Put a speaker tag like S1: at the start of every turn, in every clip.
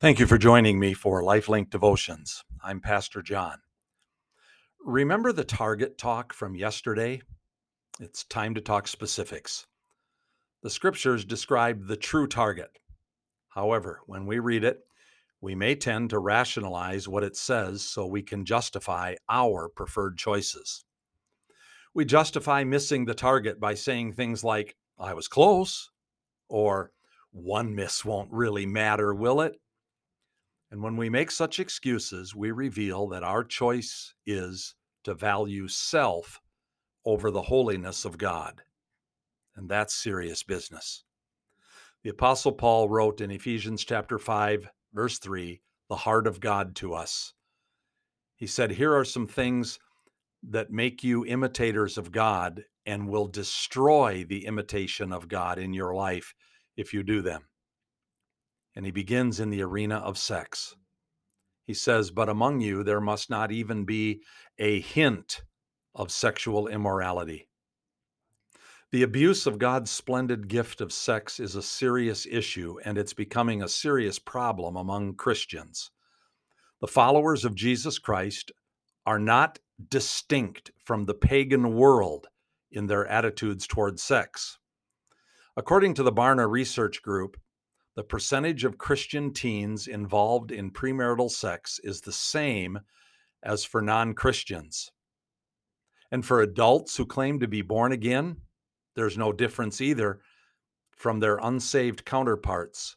S1: Thank you for joining me for Lifelink Devotions. I'm Pastor John. Remember the target talk from yesterday? It's time to talk specifics. The scriptures describe the true target. However, when we read it, we may tend to rationalize what it says so we can justify our preferred choices. We justify missing the target by saying things like, I was close, or one miss won't really matter, will it? And when we make such excuses, we reveal that our choice is to value self over the holiness of God. And that's serious business. The Apostle Paul wrote in Ephesians chapter 5, verse 3, the heart of God to us. He said, Here are some things that make you imitators of God and will destroy the imitation of God in your life if you do them. And he begins in the arena of sex. He says, But among you there must not even be a hint of sexual immorality. The abuse of God's splendid gift of sex is a serious issue, and it's becoming a serious problem among Christians. The followers of Jesus Christ are not distinct from the pagan world in their attitudes toward sex. According to the Barna Research Group, the percentage of Christian teens involved in premarital sex is the same as for non Christians. And for adults who claim to be born again, there's no difference either from their unsaved counterparts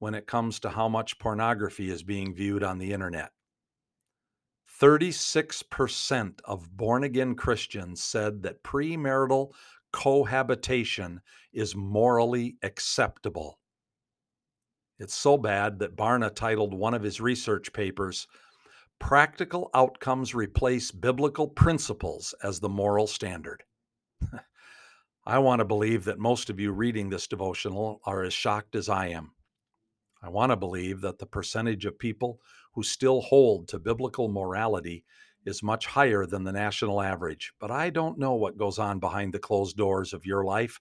S1: when it comes to how much pornography is being viewed on the internet. 36% of born again Christians said that premarital cohabitation is morally acceptable. It's so bad that Barna titled one of his research papers, Practical Outcomes Replace Biblical Principles as the Moral Standard. I want to believe that most of you reading this devotional are as shocked as I am. I want to believe that the percentage of people who still hold to biblical morality is much higher than the national average, but I don't know what goes on behind the closed doors of your life.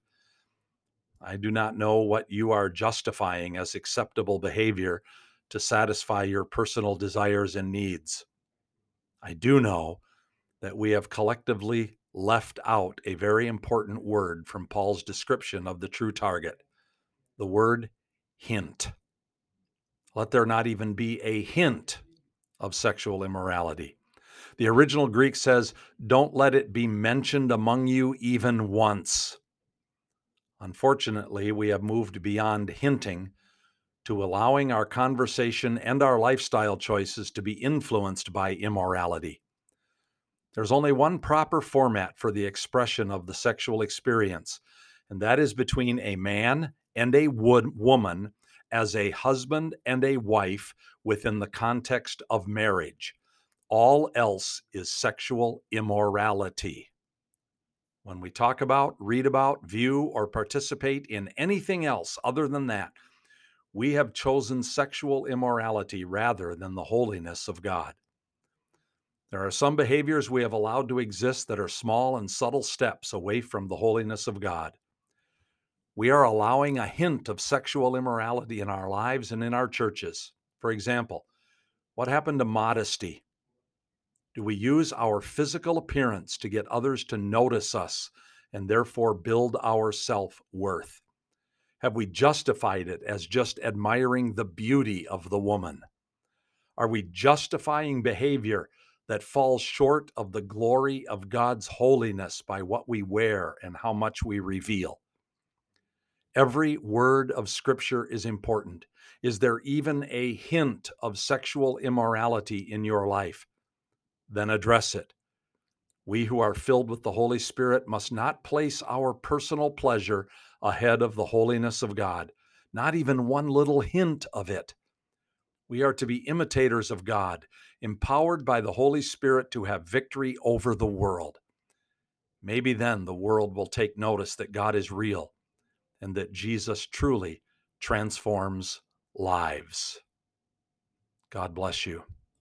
S1: I do not know what you are justifying as acceptable behavior to satisfy your personal desires and needs. I do know that we have collectively left out a very important word from Paul's description of the true target the word hint. Let there not even be a hint of sexual immorality. The original Greek says, Don't let it be mentioned among you even once. Unfortunately, we have moved beyond hinting to allowing our conversation and our lifestyle choices to be influenced by immorality. There's only one proper format for the expression of the sexual experience, and that is between a man and a woman as a husband and a wife within the context of marriage. All else is sexual immorality. When we talk about, read about, view, or participate in anything else other than that, we have chosen sexual immorality rather than the holiness of God. There are some behaviors we have allowed to exist that are small and subtle steps away from the holiness of God we are allowing a hint of sexual immorality in our lives and in our churches. For example, what happened to modesty? Do we use our physical appearance to get others to notice us and therefore build our self worth? Have we justified it as just admiring the beauty of the woman? Are we justifying behavior that falls short of the glory of God's holiness by what we wear and how much we reveal? Every word of Scripture is important. Is there even a hint of sexual immorality in your life? Then address it. We who are filled with the Holy Spirit must not place our personal pleasure ahead of the holiness of God, not even one little hint of it. We are to be imitators of God, empowered by the Holy Spirit to have victory over the world. Maybe then the world will take notice that God is real and that Jesus truly transforms lives. God bless you.